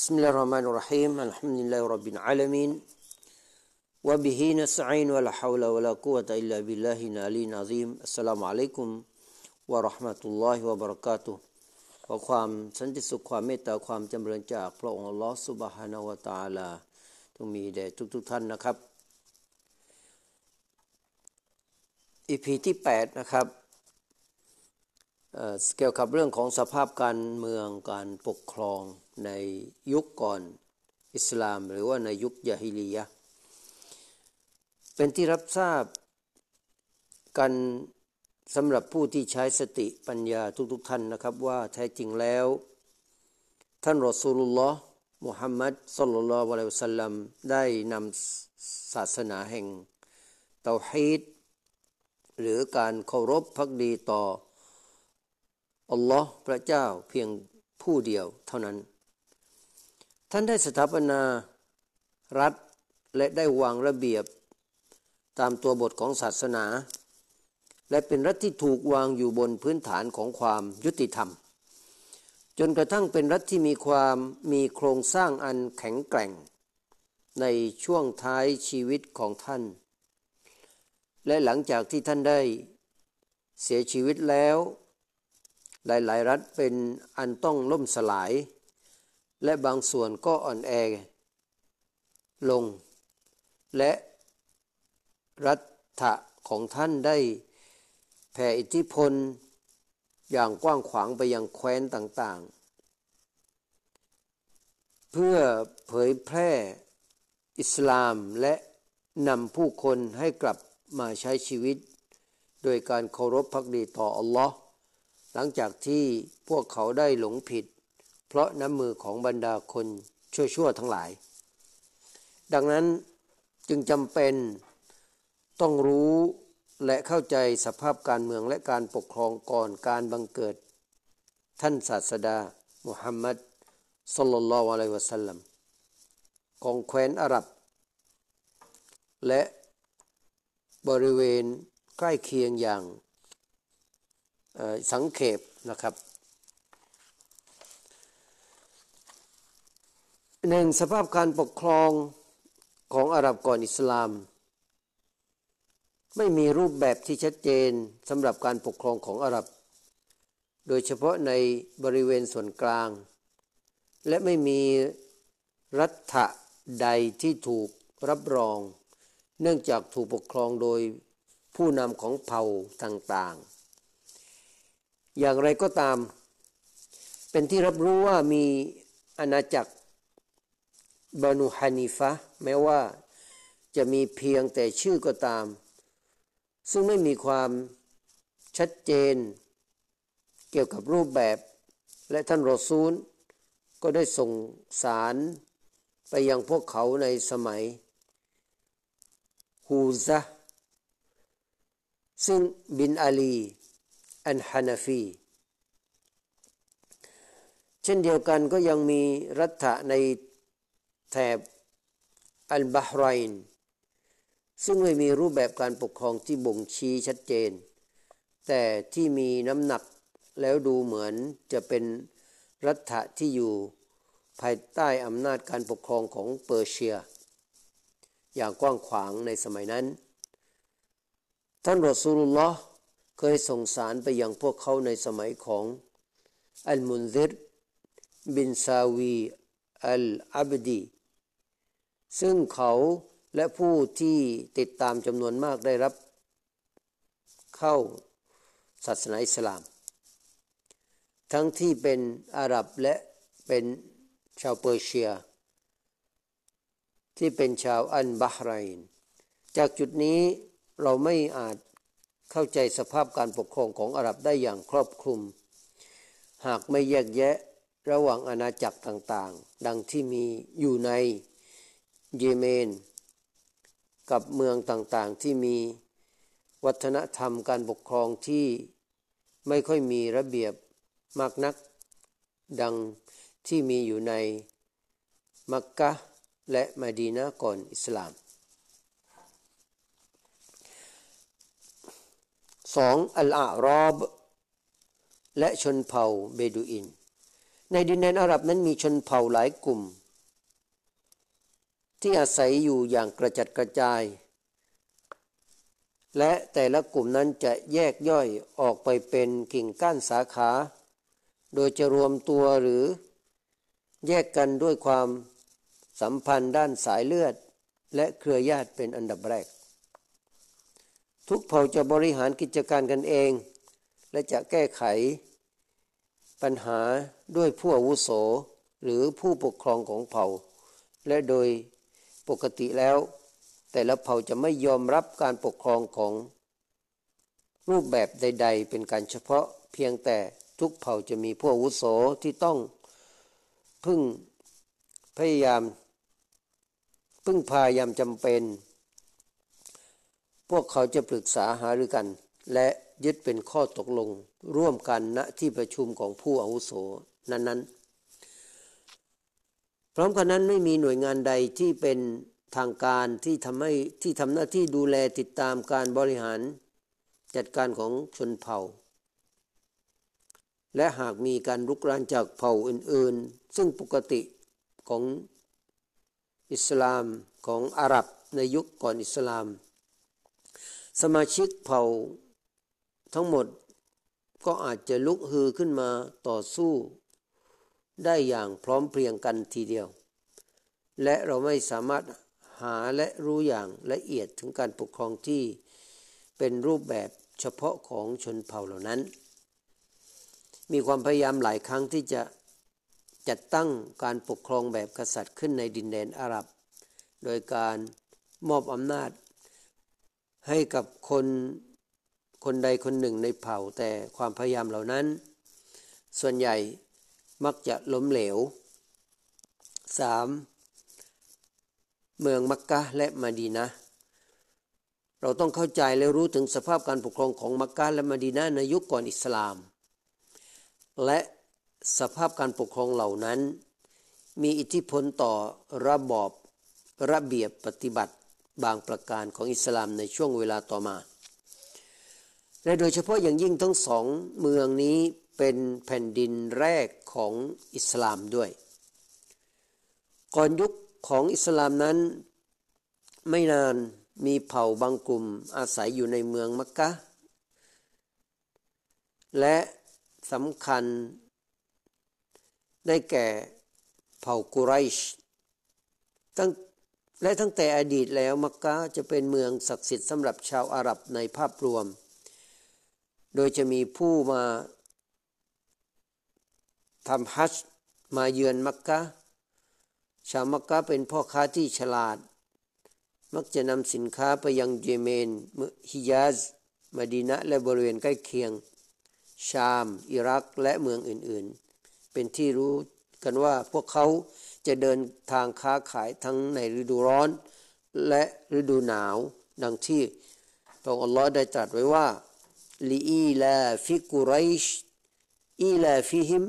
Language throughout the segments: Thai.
بسم الله الرحمن الرحيم الحمد لله رب العالمين وبه نستعين ولا حول ولا قوة إلا بالله العلي العظيم السلام عليكم ورحمة الله وبركاته ขอความสันติสุขความเมตตาความจำเริญจากพระองค์อัลลอฮฺสุบฮานาวะตะอาลาจงมีแด่ทุกๆทท่านนะครับอีพีที่ 8 นะครับ เกี่ยวกับเรื่องของสภาพการเมืองการปกครองในยุคก่อนอิสลาม หรือว่าในยุคยะฮิลียะเป็นที่รับทราบกันสำหรับผู้ที่ใช้สติปัญญาทุกๆทท่านนะครับว่าแท้จริงแล้ว ท่านรอสูลุลลอฮ์มุฮัมมัดสัลลัลลอฮุอะลัยฮิวะสัลลัมได้นำศาสนาแห่งเตาฮีดหรือการเคารพพักดีต่อ อัลลอฮ์พระเจ้าเพียงผู้เดียวเท่านั้น ท่านได้สถาปนารัฐและได้วางระเบียบตามตัวบทของศาสนา และเป็นรัฐที่ถูกวางอยู่บนพื้นฐานของความยุติธรรม จนกระทั่งเป็นรัฐที่มีความมีโครงสร้างอันแข็งแกร่ง ในช่วงท้ายชีวิตของท่าน และหลังจากที่ท่านได้เสียชีวิตแล้ว หลายๆ รัฐเป็นอันต้องล่มสลาย และบางส่วนก็อ่อนแอลง และรัฐะของท่านได้แผ่อิทธิพลอย่างกว้างขวางไปยังแคว้นต่างๆ เพื่อเผยแพร่อิสลามและนำผู้คนให้กลับมาใช้ชีวิต โดยการเคารพพักดีต่ออัลลอฮ์ หลังจากที่พวกเขาได้หลงผิด เพราะน้ำมือของบรรดาคนชั่วๆทั้งหลาย ดังนั้นจึงจำเป็นต้องรู้และเข้าใจสภาพการเมืองและการปกครองก่อนการบังเกิด ท่านศาสดา มุฮัมมัดสุลลัลลอฮุอะลัยฮิวะสัลลัมของแคว้นอาหรับ และบริเวณใกล้เคียงอย่าง สังเขปนะครับหนึ่งสภาพการปกครองของอาหรับก่อนอิสลาม ไม่มีรูปแบบที่ชัดเจนสำหรับการปกครองของอาหรับ โดยเฉพาะในบริเวณส่วนกลาง และไม่มีรัฐะใดที่ถูกรับรอง เนื่องจากถูกปกครองโดยผู้นำของเผ่าต่างๆ อย่างไรก็ตาม เป็นที่รับรู้ว่ามีอาณาจักรบานูฮานิฟะแม้ว่าจะมีเพียงแต่ชื่อก็ตาม ซึ่งไม่มีความชัดเจน เกี่ยวกับรูปแบบ และท่านรอซูล ก็ได้ส่งสารไปยังพวกเขาในสมัยฮูซะซึ่งบินอาลี อันฮานาฟีเช่นเดียวกันก็ยังมีรัฐะในแถบอัลบาฮรนซึ่งไม่มีรูปแบบการปกครองที่บ่งชี้ชัดเจน แต่ที่มีน้ำหนักแล้วดูเหมือนจะเป็นรัฐะที่อยู่ภายใต้อำนาจการปกครองของเปอร์เซีย อย่างกว้างขวางในสมัยนั้น ท่านรอสูลุลลอฮ์ เคยส่งสารไปยังพวกเขาในสมัยของอัลมุนซิรบินซาวีอัลอับดีซึ่งเขาและผู้ที่ติดตามจำนวนมากได้รับเข้าศาสนาอิสลาม ทั้งที่เป็นอาหรับและเป็นชาวเปอร์เซีย ที่เป็นชาวอัลบาห์เรนจากจุดนี้เราไม่อาจ เข้าใจสภาพการปกครองของอาหรับได้อย่างครอบคลุม หากไม่แยกแยะระหว่างอาณาจักรต่างๆ ดังที่มีอยู่ในเยเมน กับเมืองต่างๆที่มีวัฒนธรรมการปกครองที่ไม่ค่อยมีระเบียบมากนัก ดังที่มีอยู่ในมักกะและมาดีนาก่อนอิสลาม สองอัลอารอบและชนเผ่าเบดูอิน ในดินแดนอาหรับนั้นมีชนเผ่าหลายกลุ่ม ที่อาศัยอยู่อย่างกระจัดกระจาย และแต่ละกลุ่มนั้นจะแยกย่อยออกไปเป็นกิ่งก้านสาขา โดยจะรวมตัวหรือแยกกันด้วยความสัมพันธ์ด้านสายเลือด และเครือญาติเป็นอันดับแรก ทุกเผ่าจะบริหารกิจการกันเอง และจะแก้ไข ปัญหาด้วยผู้อาวุโสหรือผู้ปกครองของเผ่า และโดยปกติแล้ว แต่ละเผ่าจะไม่ยอมรับการปกครองของ รูปแบบใด ๆ เป็นการเฉพาะเพียงแต่ทุกเผ่าจะมีผู้อาวุโสที่ต้องพึ่งพยายาม พึ่งพายามจำเป็น พวกเขาจะปรึกษาหารือกัน และยึดเป็นข้อตกลง ร่วมกันณที่ประชุมของผู้อาวุโสนั้น ๆ พร้อมกันนั้นไม่มีหน่วยงานใดที่เป็นทางการที่ทำให้ที่ทำหน้าที่ดูแลติดตามการบริหาร จัดการของชนเผ่า และหากมีการรุกรานจากเผ่าอื่น ๆ ซึ่งปกติของอิสลามของอาหรับในยุคก่อนอิสลาม สมาชิกเผ่าทั้งหมดก็อาจจะลุกฮือขึ้นมาต่อสู้ ได้อย่างพร้อมเพรียงกันทีเดียว และเราไม่สามารถหาและรู้อย่างละเอียดถึงการปกครองที่เป็นรูปแบบเฉพาะของชนเผ่าเหล่านั้น มีความพยายามหลายครั้งที่จะจัดตั้งการปกครองแบบกษัตริย์ขึ้นในดินแดนอาหรับ โดยการมอบอำนาจ ให้กับคนคนใดคนหนึ่งในเผ่าแต่ความพยายามเหล่านั้น ส่วนใหญ่มักจะล้มเหลว 3. เมืองมักกะและมาดีนะ เราต้องเข้าใจและรู้ถึงสภาพการปกครองของมักกะและมาดีนะในยุคก่อนอิสลาม และสภาพการปกครองเหล่านั้น มีอิทธิพลต่อระบอบระเบียบปฏิบัติ บางประการของอิสลามในช่วงเวลาต่อมา และโดยเฉพาะอย่างยิ่งทั้งสองเมืองนี้เป็นแผ่นดินแรกของอิสลามด้วย ก่อนยุคของอิสลามนั้น ไม่นานมีเผ่าบางกลุ่มอาศัยอยู่ในเมืองมักกะ และสำคัญได้แก่เผ่ากุไรชตั้ง และตั้งแต่อดีตแล้วมักกะจะเป็นเมืองศักดิ์สิทธิ์สำหรับชาวอาหรับในภาพรวม โดยจะมีผู้มาทำฮัจมาเยือนมักกะชาวมักกะเป็นพ่อค้าที่ฉลาด มักจะนำสินค้าไปยังเยเมนฮิยาซมาดีนะและบริเวณใกล้เคียง ชาม อิรักและเมืองอื่นๆ เป็นที่รู้กันว่าพวกเขา จะเดินทางค้าขายทั้งในฤดูร้อน และฤดูหนาวดังที่พระองค์อัลลอฮ์ได้ตรัสไว้ว่าلإيلاف قريش إيلافهم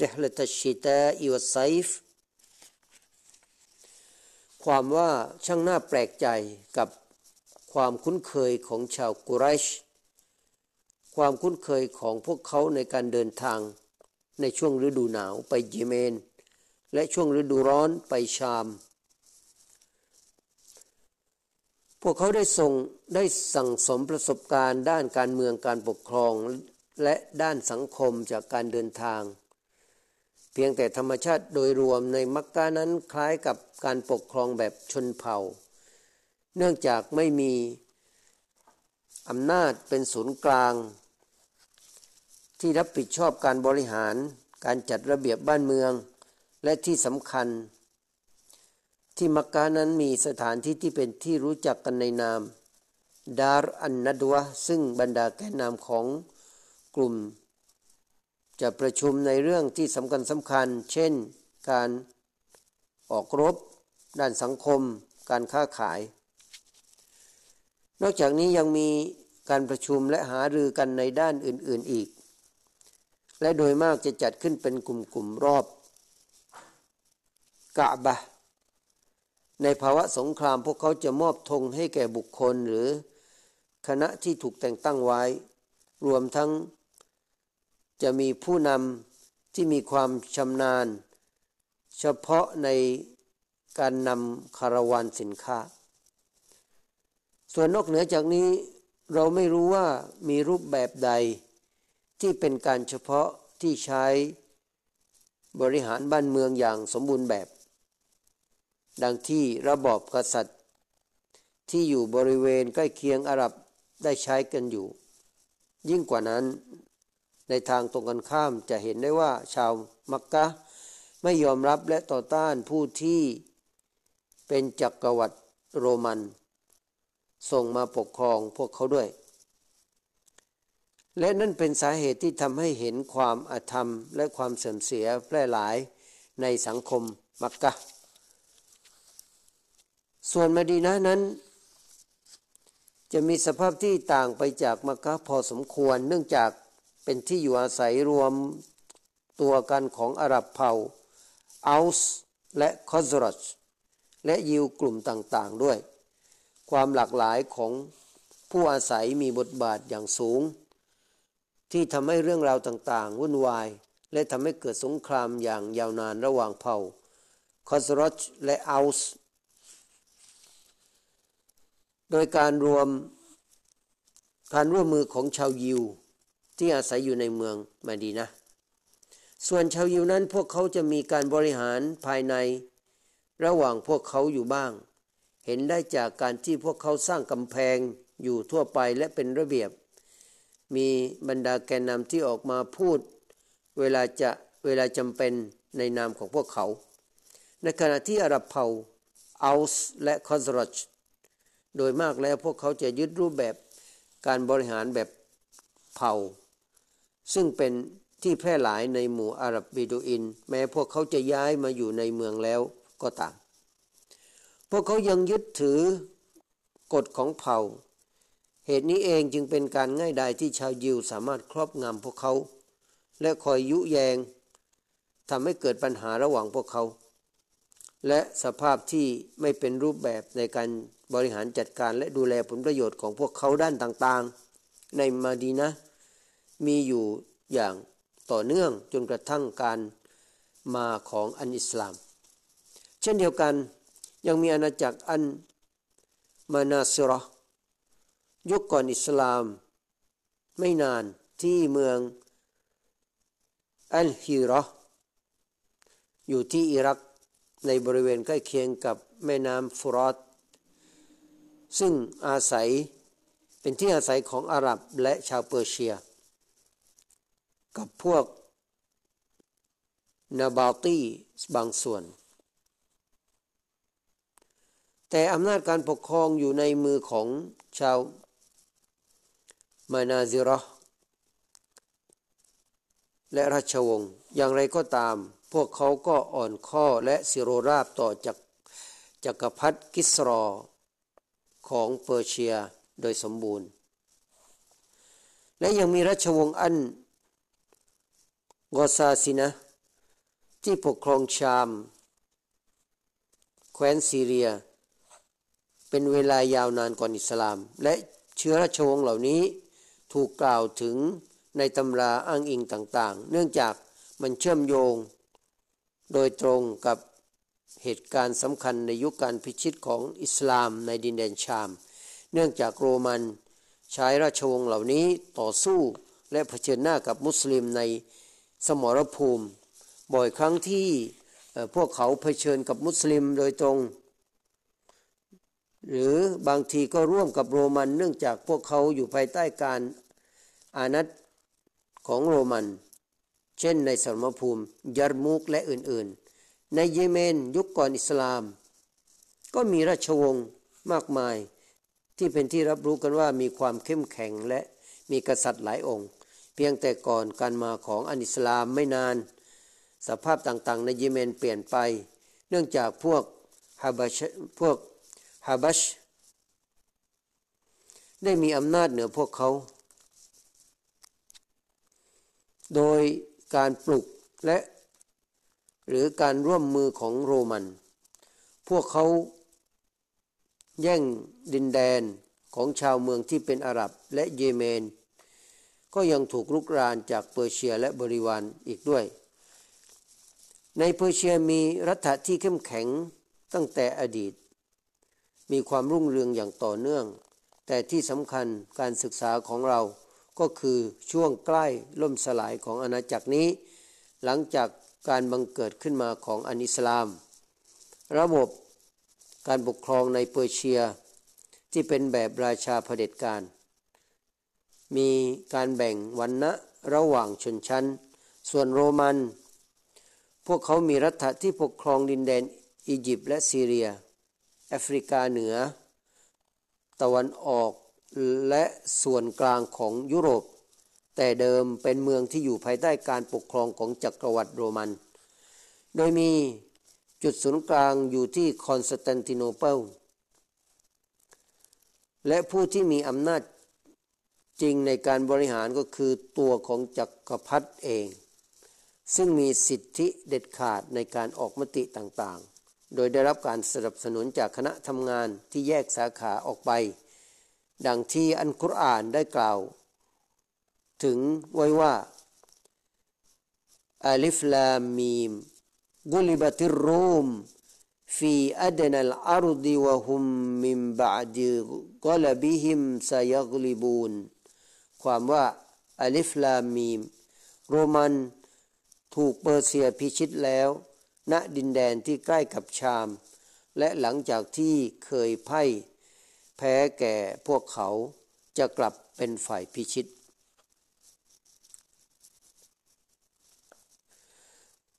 رحلة الشتاء والصيف ความว่าช่างน่าแปลกใจกับความคุ้นเคยของชาวกุไรชความคุ้นเคยของพวกเขาในการเดินทางในช่วงฤดูหนาวไปเยเมน และช่วงฤดูร้อนไปชาม พวกเขาได้ส่งได้สั่งสมประสบการณ์ด้านการเมืองการปกครองและด้านสังคมจากการเดินทาง เพียงแต่ธรรมชาติโดยรวมในมักกะนั้นคล้ายกับการปกครองแบบชนเผ่า เนื่องจากไม่มีอำนาจเป็นศูนย์กลาง ที่รับผิดชอบการบริหารการจัดระเบียบบ้านเมือง และที่สำคัญ ที่มักกะนั้นมีสถานที่ที่เป็นที่รู้จักกันในนาม ดารอันนัดวะซึ่งบรรดาแกนนำของกลุ่ม จะประชุมในเรื่องที่สำคัญสำคัญ เช่น การออกรบ ด้านสังคม การค้าขาย นอกจากนี้ยังมีการประชุมและหารือกันในด้านอื่นๆอีก และโดยมากจะจัดขึ้นเป็นกลุ่มๆรอบ กะบะ ในภาวะสงครามพวกเขาจะมอบธงให้แก่บุคคลหรือคณะที่ถูกแต่งตั้งไว้ รวมทั้งจะมีผู้นำที่มีความชำนาญ เฉพาะในการนำคาราวานสินค้า ส่วนนอกเหนือจากนี้เราไม่รู้ว่ามีรูปแบบใดที่เป็นการเฉพาะที่ใช้บริหารบ้านเมืองอย่างสมบูรณ์แบบ ดังที่ระบอบกษัตริย์ ที่อยู่บริเวณใกล้เคียงอาหรับได้ใช้กันอยู่ ยิ่งกว่านั้น ในทางตรงกันข้ามจะเห็นได้ว่าชาวมักกะไม่ยอมรับและต่อต้านผู้ที่เป็นจักรวรรดิโรมัน ส่งมาปกครองพวกเขาด้วย และนั่นเป็นสาเหตุที่ทำให้เห็นความอาธรรมและความเสื่อมเสียแพร่หลายในสังคมมักกะ ส่วนมาดีนะนั้น จะมีสภาพที่ต่างไปจากมักกะพอสมควร เนื่องจากเป็นที่อยู่อาศัยรวมตัวกันของอาหรับเผ่าอัลส์และคอซรัชและยิวกลุ่มต่างๆด้วย ความหลากหลายของผู้อาศัยมีบทบาทอย่างสูง ที่ทำให้เรื่องราวต่างๆ วุ่นวาย และทำให้เกิดสงครามอย่างยาวนานระหว่างเผ่าคอสรชและอัลส์ โดยการรวมการร่วมมือของชาวยิวที่อาศัยอยู่ในเมืองมาดีนะ ส่วนชาวยิวนั้นพวกเขาจะมีการบริหารภายในระหว่างพวกเขาอยู่บ้าง เห็นได้จากการที่พวกเขาสร้างกำแพงอยู่ทั่วไปและเป็นระเบียบ มีบรรดาแกนนำที่ออกมาพูด เวลาจะเวลาจำเป็นในนามของพวกเขา ในขณะที่อาหรับเผ่าอัลส์และคอสรัช โดยมากแล้วพวกเขาจะยึดรูปแบบการบริหารแบบเผ่า ซึ่งเป็นที่แพร่หลายในหมู่อาหรับบิดูอิน แม้พวกเขาจะย้ายมาอยู่ในเมืองแล้วก็ตาม พวกเขายังยึดถือกฎของเผ่า เหตุนี้เองจึงเป็นการง่ายดายที่ชาวยิวสามารถครอบงำพวกเขา และคอยยุแยงทำให้เกิดปัญหาระหว่างพวกเขา และสภาพที่ไม่เป็นรูปแบบในการ บริหารจัดการและดูแลผลประโยชน์ของพวกเขาด้านต่างๆ ในมาดีนะ มีอยู่อย่างต่อเนื่องจนกระทั่งการมาของอันอิสลาม เช่นเดียวกันยังมีอาณาจักรอันมานาสรอยุคก่อนอิสลาม ไม่นานที่เมืองอัลฮิรออยู่ที่อิรักในบริเวณใกล้เคียงกับแม่น้ำฟุรอต ซึ่งอาศัยเป็นที่อาศัยของอาหรับและชาวเปอร์เซีย กับพวกนาบาตีบางส่วน แต่อำนาจการปกครองอยู่ในมือของชาวมานาซิรอและราชวงศ์อย่างไรก็ตาม พวกเขาก็อ่อนข้อและสิโรราบต่อจากจักรพรรดิกิสรอ ของเปอร์เซียโดยสมบูรณ์ และยังมีราชวงศ์อันกอซาซินะ ที่ปกครองชาม แคว้นซีเรีย เป็นเวลายาวนานก่อนอิสลาม และเชื้อราชวงศ์เหล่านี้ถูกกล่าวถึงในตำราอ้างอิงต่างๆ เนื่องจากมันเชื่อมโยง โดยตรงกับ เหตุการณ์สำคัญในยุคการพิชิตของอิสลามในดินแดนชาม เนื่องจากโรมันใช้ราชวงศ์เหล่านี้ต่อสู้และเผชิญหน้ากับมุสลิมในสมรภูมิ บ่อยครั้งที่พวกเขาเผชิญกับมุสลิมโดยตรง หรือบางทีก็ร่วมกับโรมันเนื่องจากพวกเขาอยู่ภายใต้การอานัตของโรมัน เช่นในสมรภูมิยาร์มุกและอื่นๆ ในเยเมนยุคก่อนอิสลาม ก็มีราชวงศ์มากมาย ที่เป็นที่รับรู้กันว่ามีความเข้มแข็งและมีกษัตริย์หลายองค์ เพียงแต่ก่อนการมาของอันอิสลามไม่นาน สภาพต่างๆ ในเยเมนเปลี่ยนไป เนื่องจากพวกฮาบัชพวกฮาบัชได้มีอำนาจเหนือพวกเขา โดยการปลุกและ หรือการร่วมมือของโรมัน พวกเขาแย่งดินแดนของชาวเมืองที่เป็นอาหรับและเยเมน ก็ยังถูกลุกรานจากเปอร์เซียและบริวารอีกด้วย ในเปอร์เซียมีรัฐที่เข้มแข็งตั้งแต่อดีต มีความรุ่งเรืองอย่างต่อเนื่อง แต่ที่สำคัญการศึกษาของเราก็คือช่วงใกล้ล่มสลายของอาณาจักรนี้ หลังจาก การบังเกิดขึ้นมาของอันอิสลาม ระบบการปกครองในเปอร์เซีย ที่เป็นแบบราชาเผด็จการ มีการแบ่งวรรณะระหว่างชนชั้น ส่วนโรมัน พวกเขามีรัฐที่ปกครองดินแดนอียิปต์และซีเรีย แอฟริกาเหนือ ตะวันออกและส่วนกลางของยุโรป แต่เดิมเป็นเมืองที่อยู่ภายใต้การปกครองของจักรวรรดิโรมัน โดยมีจุดศูนย์กลางอยู่ที่คอนสแตนติโนเปิล และผู้ที่มีอำนาจจริงในการบริหารก็คือตัวของจักรพรรดิเอง ซึ่งมีสิทธิเด็ดขาดในการออกมติต่างๆ โดยได้รับการสนับสนุนจากคณะทำงานที่แยกสาขาออกไป ดังที่อันกุรอานได้กล่าว ถึงไว้ว่าอัลิฟลามีมกุลิบติรูม في أدنى الأرض وهم من بعد غلبهم سيغلبون ความว่าอัลิฟลามีม โรมันถูกเปอร์เซียพิชิตแล้ว ณดินแดนที่ใกล้กับชาม และหลังจากที่เคยไพ่แพ้แก่พวกเขาจะกลับเป็นฝ่ายพิชิต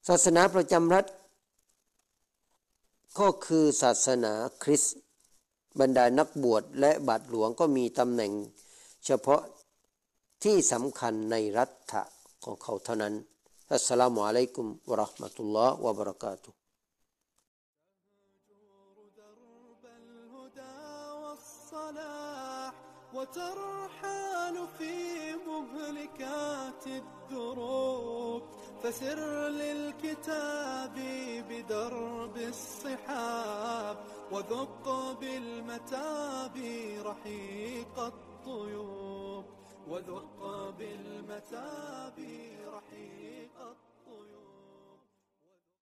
ศาสนาประจำรัฐก็คือศาสนาคริสต์บรรดานักบวชและบาทหลวงก็มีตำแหน่ง เฉพาะที่สำคัญในรัฐของเขาเท่านั้น อัสสลามุอะลัยกุมวะราะห์มะตุลลอฮ์วะบะเราะกาตุ وترحال في مهلكات الدروب فسر للكتاب بدرب الصحاب وذق بالمتاب رحيق الطيوب. وذق بالمتاب